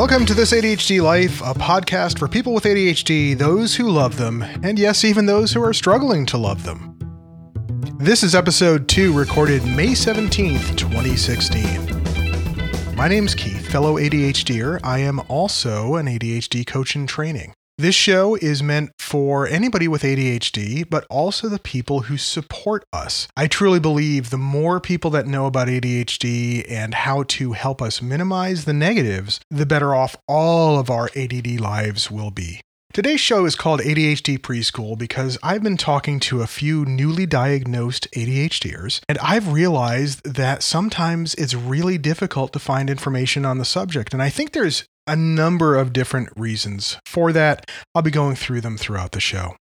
Welcome to This ADHD Life, a podcast for people with ADHD, those who love them, and yes, even those who are struggling to love them. This is episode 2, recorded May 17th, 2016. My name's Keith, fellow ADHDer. I am also an ADHD coach in training. This show is meant for anybody with ADHD, but also the people who support us. I truly believe the more people that know about ADHD and how to help us minimize the negatives, the better off all of our ADD lives will be. Today's show is called ADHD Preschool because I've been talking to a few newly diagnosed ADHDers, and I've realized that sometimes it's really difficult to find information on the subject. And I think there's a number of different reasons for that. I'll be going through them throughout the show.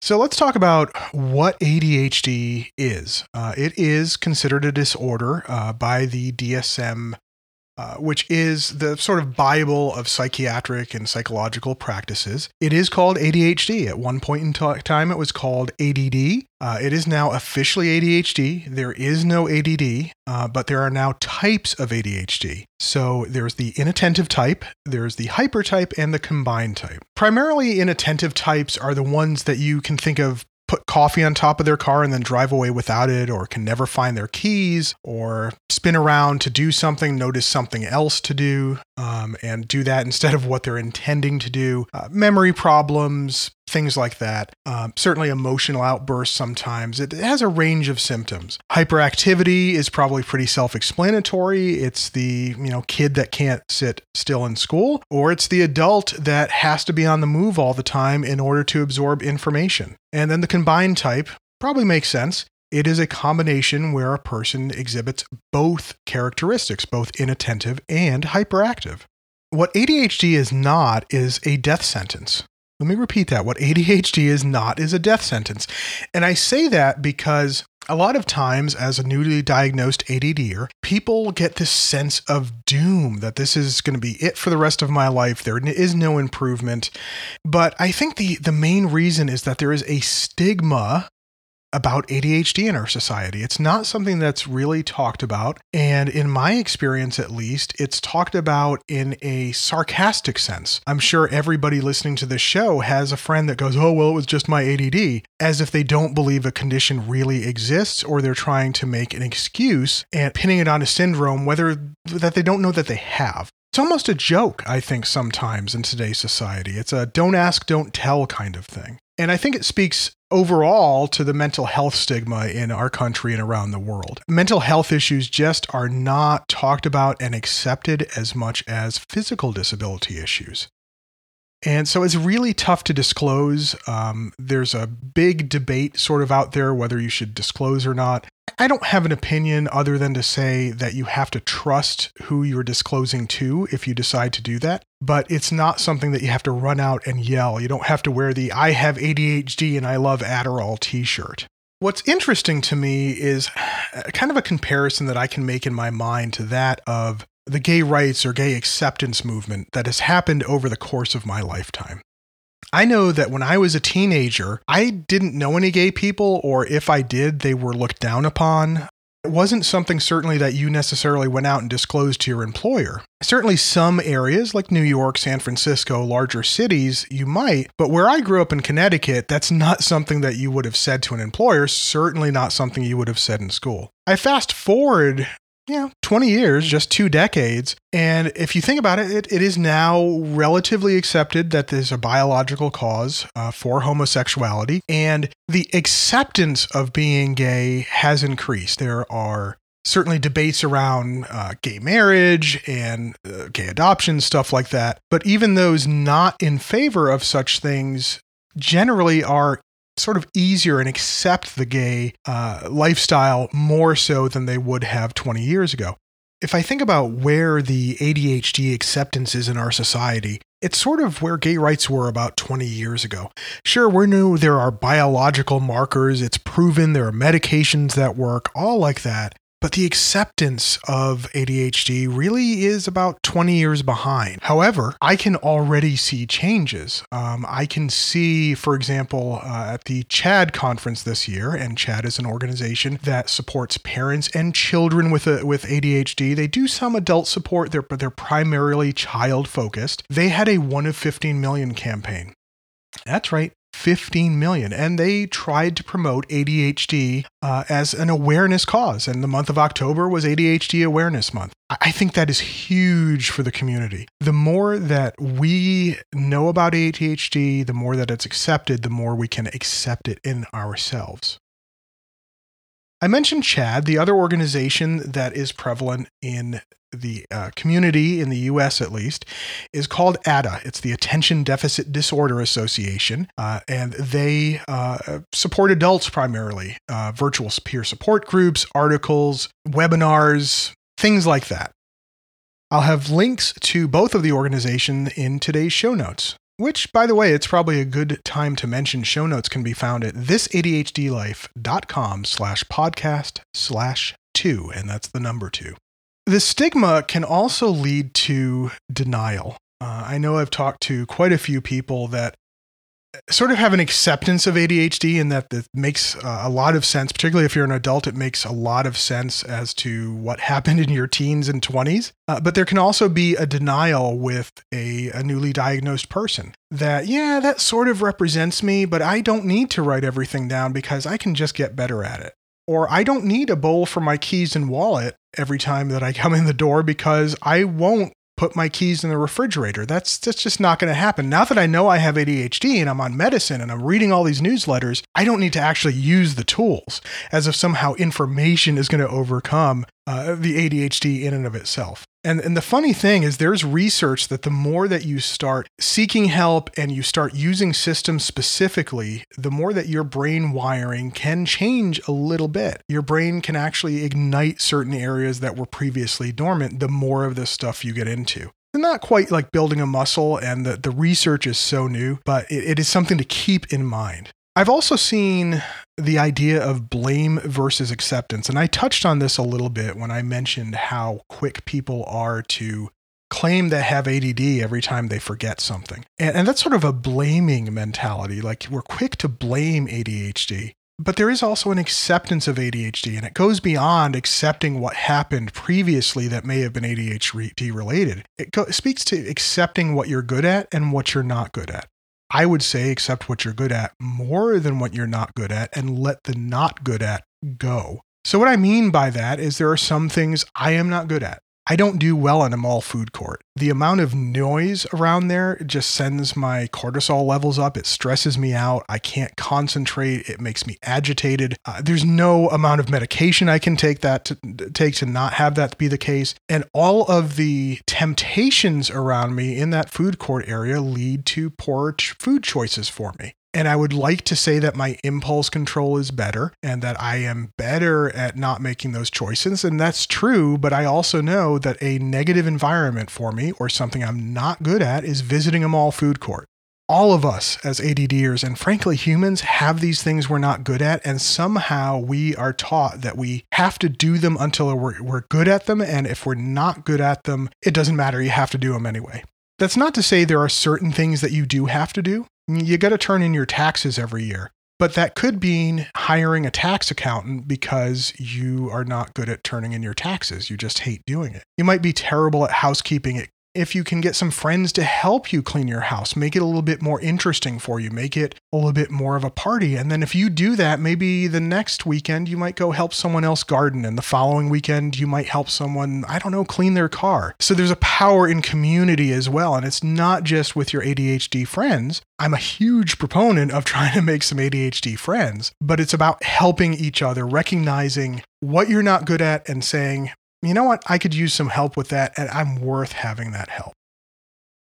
So let's talk about what ADHD is. Uh, it is considered a disorder uh, by the DSM uh, which is the sort of Bible of psychiatric and psychological practices. It is called ADHD. At one point in t- time, it was called ADD. Uh, it is now officially ADHD. There is no ADD, uh, but there are now types of ADHD. So there's the inattentive type, there's the hyper type, and the combined type. Primarily, inattentive types are the ones that you can think of put coffee on top of their car and then drive away without it, or can never find their keys, or spin around to do something, notice something else to do, um, and do that instead of what they're intending to do. Uh, memory problems, things like that. Um, certainly emotional outbursts sometimes. It has a range of symptoms. Hyperactivity is probably pretty self-explanatory. It's the, you know, kid that can't sit still in school, or it's the adult that has to be on the move all the time in order to absorb information. And then the combined type probably makes sense. It is a combination where a person exhibits both characteristics, both inattentive and hyperactive. What ADHD is not is a death sentence. Let me repeat that. What ADHD is not is a death sentence. And I say that because a lot of times, as a newly diagnosed ADDer, people get this sense of doom that this is going to be it for the rest of my life. There is no improvement. But I think the, the main reason is that there is a stigma about ADHD in our society. It's not something that's really talked about. And in my experience, at least, it's talked about in a sarcastic sense. I'm sure everybody listening to this show has a friend that goes, Oh, well, it was just my ADD, as if they don't believe a condition really exists or they're trying to make an excuse and pinning it on a syndrome, whether that they don't know that they have. It's almost a joke, I think, sometimes in today's society. It's a don't ask, don't tell kind of thing. And I think it speaks overall to the mental health stigma in our country and around the world. Mental health issues just are not talked about and accepted as much as physical disability issues. And so it's really tough to disclose. Um, there's a big debate sort of out there whether you should disclose or not. I don't have an opinion other than to say that you have to trust who you're disclosing to if you decide to do that. But it's not something that you have to run out and yell. You don't have to wear the I have ADHD and I love Adderall t shirt. What's interesting to me is kind of a comparison that I can make in my mind to that of the gay rights or gay acceptance movement that has happened over the course of my lifetime. I know that when I was a teenager, I didn't know any gay people, or if I did, they were looked down upon. It wasn't something certainly that you necessarily went out and disclosed to your employer. Certainly, some areas like New York, San Francisco, larger cities, you might, but where I grew up in Connecticut, that's not something that you would have said to an employer, certainly not something you would have said in school. I fast forward you know, 20 years, just two decades. And if you think about it, it, it is now relatively accepted that there's a biological cause uh, for homosexuality. And the acceptance of being gay has increased. There are certainly debates around uh, gay marriage and uh, gay adoption, stuff like that. But even those not in favor of such things generally are sort of easier and accept the gay uh, lifestyle more so than they would have 20 years ago. If I think about where the ADHD acceptance is in our society, it's sort of where gay rights were about 20 years ago. Sure, we know there are biological markers, it's proven there are medications that work, all like that. But the acceptance of ADHD really is about 20 years behind. However, I can already see changes. Um, I can see, for example, uh, at the CHADD conference this year, and CHADD is an organization that supports parents and children with a, with ADHD. They do some adult support, they're, but they're primarily child focused. They had a one of 15 million campaign. That's right. 15 million. And they tried to promote ADHD uh, as an awareness cause. And the month of October was ADHD Awareness Month. I think that is huge for the community. The more that we know about ADHD, the more that it's accepted, the more we can accept it in ourselves. I mentioned CHADD, the other organization that is prevalent in the uh, community in the US at least is called ADDA. It's the Attention Deficit Disorder Association, uh, and they uh, support adults primarily, uh, virtual peer support groups, articles, webinars, things like that. I'll have links to both of the organization in today's show notes. Which, by the way, it's probably a good time to mention show notes can be found at thisadhdlife.com slash podcast slash two, and that's the number two. The stigma can also lead to denial. Uh, I know I've talked to quite a few people that sort of have an acceptance of ADHD and that that makes uh, a lot of sense, particularly if you're an adult, it makes a lot of sense as to what happened in your teens and 20s. Uh, but there can also be a denial with a, a newly diagnosed person that, yeah, that sort of represents me, but I don't need to write everything down because I can just get better at it. Or I don't need a bowl for my keys and wallet every time that I come in the door because I won't put my keys in the refrigerator. That's that's just not going to happen. Now that I know I have ADHD and I'm on medicine and I'm reading all these newsletters, I don't need to actually use the tools as if somehow information is going to overcome uh, the ADHD in and of itself. And, and the funny thing is, there's research that the more that you start seeking help and you start using systems specifically, the more that your brain wiring can change a little bit. Your brain can actually ignite certain areas that were previously dormant the more of this stuff you get into not quite like building a muscle, and the, the research is so new, but it, it is something to keep in mind. I've also seen the idea of blame versus acceptance. And I touched on this a little bit when I mentioned how quick people are to claim they have ADD every time they forget something. And, and, that's sort of a blaming mentality. Like we're quick to blame ADHD. But there is also an acceptance of ADHD, and it goes beyond accepting what happened previously that may have been ADHD related. It go- speaks to accepting what you're good at and what you're not good at. I would say accept what you're good at more than what you're not good at and let the not good at go. So, what I mean by that is there are some things I am not good at. I don't do well in a mall food court. The amount of noise around there just sends my cortisol levels up. It stresses me out. I can't concentrate. It makes me agitated. Uh, there's no amount of medication I can take that to take to not have that be the case. And all of the temptations around me in that food court area lead to poor food choices for me. And I would like to say that my impulse control is better and that I am better at not making those choices. And that's true. But I also know that a negative environment for me or something I'm not good at is visiting a mall food court. All of us as ADDers and frankly humans have these things we're not good at. And somehow we are taught that we have to do them until we're, we're good at them. And if we're not good at them, it doesn't matter. You have to do them anyway. That's not to say there are certain things that you do have to do you got to turn in your taxes every year. But that could mean hiring a tax accountant because you are not good at turning in your taxes. You just hate doing it. You might be terrible at housekeeping. It if you can get some friends to help you clean your house, make it a little bit more interesting for you, make it a little bit more of a party. And then if you do that, maybe the next weekend you might go help someone else garden, and the following weekend you might help someone, I don't know, clean their car. So there's a power in community as well. And it's not just with your ADHD friends. I'm a huge proponent of trying to make some ADHD friends, but it's about helping each other, recognizing what you're not good at and saying, you know what, I could use some help with that, and I'm worth having that help.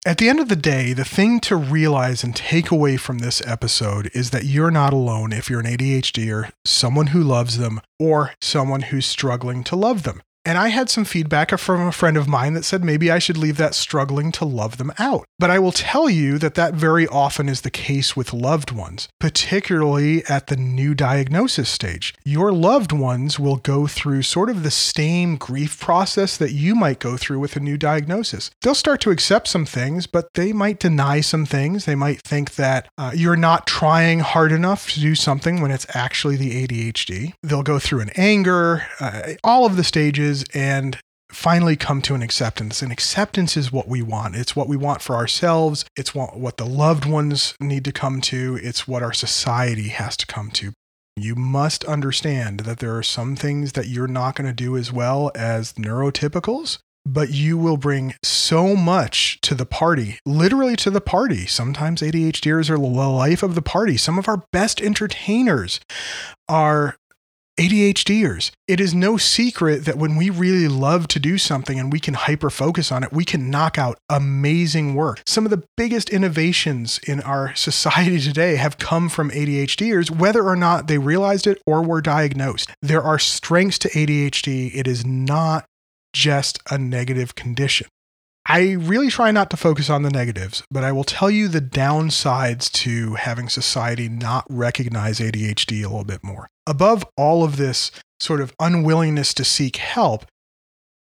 At the end of the day, the thing to realize and take away from this episode is that you're not alone if you're an ADHD or someone who loves them or someone who's struggling to love them. And I had some feedback from a friend of mine that said maybe I should leave that struggling to love them out. But I will tell you that that very often is the case with loved ones, particularly at the new diagnosis stage. Your loved ones will go through sort of the same grief process that you might go through with a new diagnosis. They'll start to accept some things, but they might deny some things. They might think that uh, you're not trying hard enough to do something when it's actually the ADHD. They'll go through an anger, uh, all of the stages and finally come to an acceptance. And acceptance is what we want. It's what we want for ourselves. It's what, what the loved ones need to come to. It's what our society has to come to. You must understand that there are some things that you're not going to do as well as neurotypicals, but you will bring so much to the party, literally to the party. Sometimes ADHDers are the life of the party. Some of our best entertainers are ADHDers. It is no secret that when we really love to do something and we can hyper focus on it, we can knock out amazing work. Some of the biggest innovations in our society today have come from ADHDers, whether or not they realized it or were diagnosed. There are strengths to ADHD. It is not just a negative condition. I really try not to focus on the negatives, but I will tell you the downsides to having society not recognize ADHD a little bit more. Above all of this sort of unwillingness to seek help,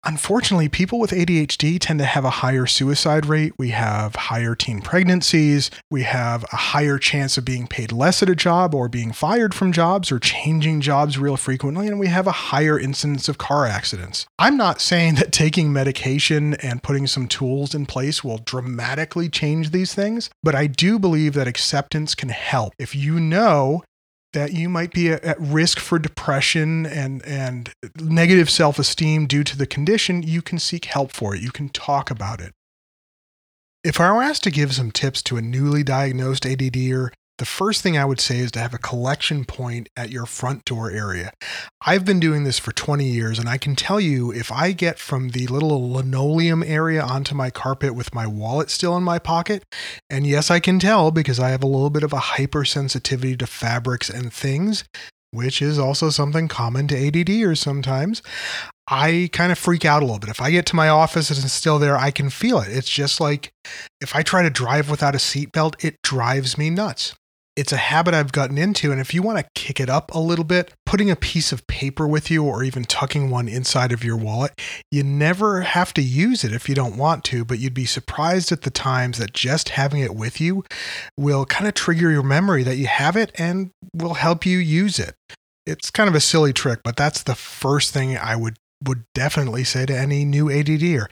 Unfortunately, people with ADHD tend to have a higher suicide rate. We have higher teen pregnancies. We have a higher chance of being paid less at a job or being fired from jobs or changing jobs real frequently. And we have a higher incidence of car accidents. I'm not saying that taking medication and putting some tools in place will dramatically change these things, but I do believe that acceptance can help. If you know that you might be at risk for depression and, and negative self esteem due to the condition, you can seek help for it. You can talk about it. If I were asked to give some tips to a newly diagnosed ADDer, the first thing I would say is to have a collection point at your front door area. I've been doing this for 20 years, and I can tell you if I get from the little linoleum area onto my carpet with my wallet still in my pocket, and yes, I can tell because I have a little bit of a hypersensitivity to fabrics and things, which is also something common to ADDers sometimes. I kind of freak out a little bit. If I get to my office and it's still there, I can feel it. It's just like if I try to drive without a seatbelt, it drives me nuts it's a habit I've gotten into. And if you want to kick it up a little bit, putting a piece of paper with you or even tucking one inside of your wallet, you never have to use it if you don't want to, but you'd be surprised at the times that just having it with you will kind of trigger your memory that you have it and will help you use it. It's kind of a silly trick, but that's the first thing I would would definitely say to any new ADDer.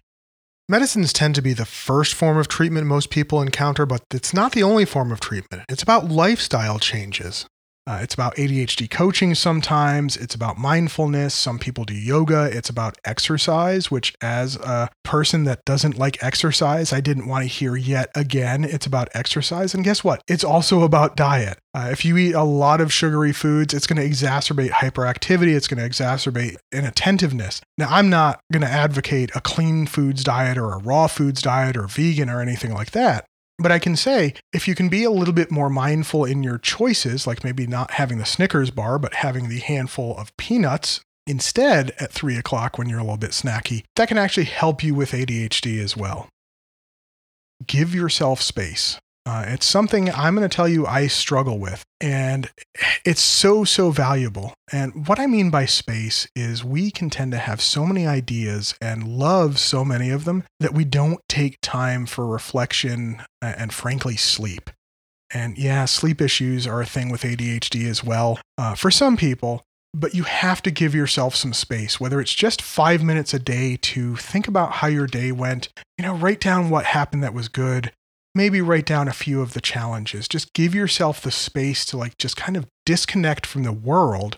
Medicines tend to be the first form of treatment most people encounter, but it's not the only form of treatment. It's about lifestyle changes. Uh, it's about ADHD coaching sometimes. It's about mindfulness. Some people do yoga. It's about exercise, which, as a person that doesn't like exercise, I didn't want to hear yet again. It's about exercise. And guess what? It's also about diet. Uh, if you eat a lot of sugary foods, it's going to exacerbate hyperactivity. It's going to exacerbate inattentiveness. Now, I'm not going to advocate a clean foods diet or a raw foods diet or vegan or anything like that. But I can say if you can be a little bit more mindful in your choices, like maybe not having the Snickers bar, but having the handful of peanuts instead at three o'clock when you're a little bit snacky, that can actually help you with ADHD as well. Give yourself space. Uh, it's something I'm going to tell you I struggle with, and it's so, so valuable. And what I mean by space is we can tend to have so many ideas and love so many of them that we don't take time for reflection and, frankly, sleep. And yeah, sleep issues are a thing with ADHD as well uh, for some people, but you have to give yourself some space, whether it's just five minutes a day to think about how your day went, you know, write down what happened that was good, maybe write down a few of the challenges. Just give yourself the space to like just kind of disconnect from the world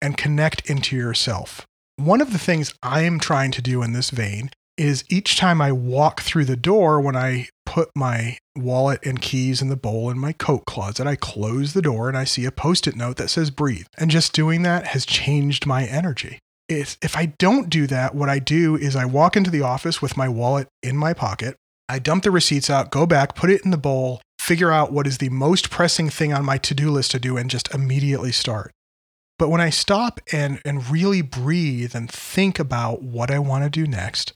and connect into yourself. One of the things I am trying to do in this vein is each time I walk through the door, when I put my wallet and keys in the bowl in my coat closet, I close the door and I see a post it note that says breathe. And just doing that has changed my energy. If, if I don't do that, what I do is I walk into the office with my wallet in my pocket I dump the receipts out, go back, put it in the bowl, figure out what is the most pressing thing on my to do list to do, and just immediately start. But when I stop and, and really breathe and think about what I want to do next,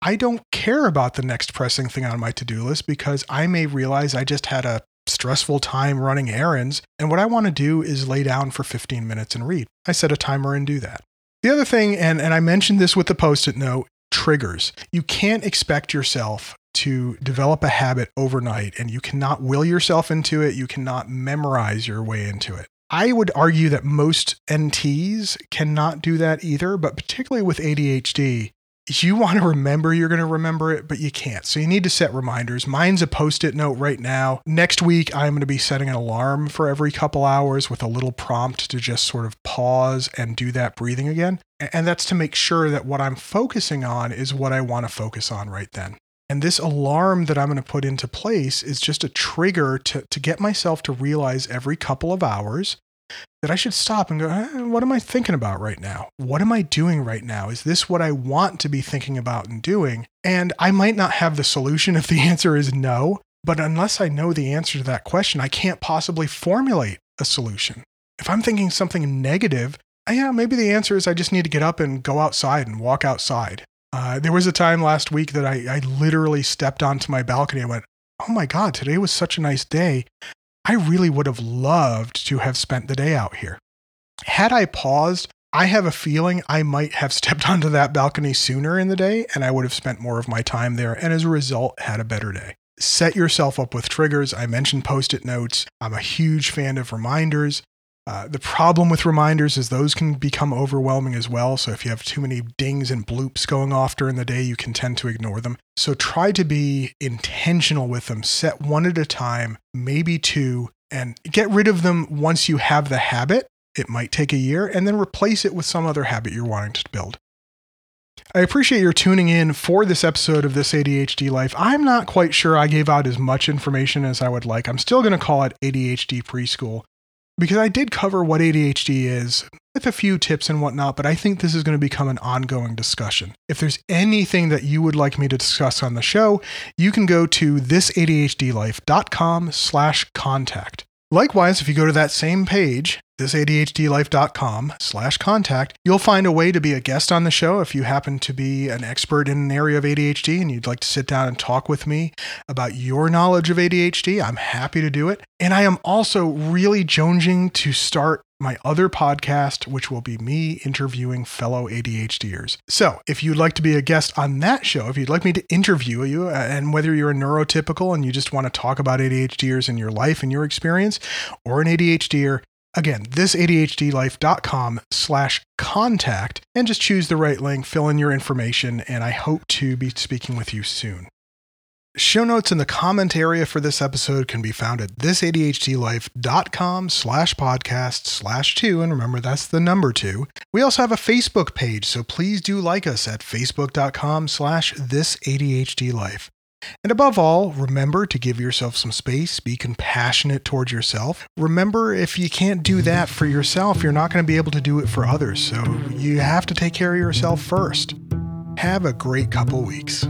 I don't care about the next pressing thing on my to do list because I may realize I just had a stressful time running errands. And what I want to do is lay down for 15 minutes and read. I set a timer and do that. The other thing, and, and I mentioned this with the post it note triggers. You can't expect yourself to develop a habit overnight, and you cannot will yourself into it. You cannot memorize your way into it. I would argue that most NTs cannot do that either, but particularly with ADHD, you want to remember you're going to remember it, but you can't. So you need to set reminders. Mine's a post it note right now. Next week, I'm going to be setting an alarm for every couple hours with a little prompt to just sort of pause and do that breathing again. And that's to make sure that what I'm focusing on is what I want to focus on right then. And this alarm that I'm going to put into place is just a trigger to, to get myself to realize every couple of hours that I should stop and go, eh, what am I thinking about right now? What am I doing right now? Is this what I want to be thinking about and doing? And I might not have the solution if the answer is no, but unless I know the answer to that question, I can't possibly formulate a solution. If I'm thinking something negative, yeah, maybe the answer is I just need to get up and go outside and walk outside. Uh, there was a time last week that I, I literally stepped onto my balcony and went, Oh my God, today was such a nice day. I really would have loved to have spent the day out here. Had I paused, I have a feeling I might have stepped onto that balcony sooner in the day and I would have spent more of my time there and as a result had a better day. Set yourself up with triggers. I mentioned post it notes. I'm a huge fan of reminders. Uh, the problem with reminders is those can become overwhelming as well. So if you have too many dings and bloops going off during the day, you can tend to ignore them. So try to be intentional with them. Set one at a time, maybe two, and get rid of them once you have the habit. It might take a year, and then replace it with some other habit you're wanting to build. I appreciate your tuning in for this episode of This ADHD Life. I'm not quite sure I gave out as much information as I would like. I'm still going to call it ADHD Preschool because I did cover what ADHD is with a few tips and whatnot, but I think this is going to become an ongoing discussion. If there's anything that you would like me to discuss on the show, you can go to thisadhdlife.com slash contact. Likewise, if you go to that same page, thisadhdlife.com slash contact, you'll find a way to be a guest on the show if you happen to be an expert in an area of ADHD and you'd like to sit down and talk with me about your knowledge of ADHD. I'm happy to do it. And I am also really jonesing to start my other podcast, which will be me interviewing fellow ADHDers. So, if you'd like to be a guest on that show, if you'd like me to interview you, uh, and whether you're a neurotypical and you just want to talk about ADHDers in your life and your experience, or an ADHDer, again, this thisadhdlife.com slash contact, and just choose the right link, fill in your information, and I hope to be speaking with you soon. Show notes in the comment area for this episode can be found at thisadhdlife.com slash podcast slash two. And remember, that's the number two. We also have a Facebook page, so please do like us at facebook.com slash thisadhdlife. And above all, remember to give yourself some space, be compassionate towards yourself. Remember, if you can't do that for yourself, you're not going to be able to do it for others. So you have to take care of yourself first. Have a great couple weeks.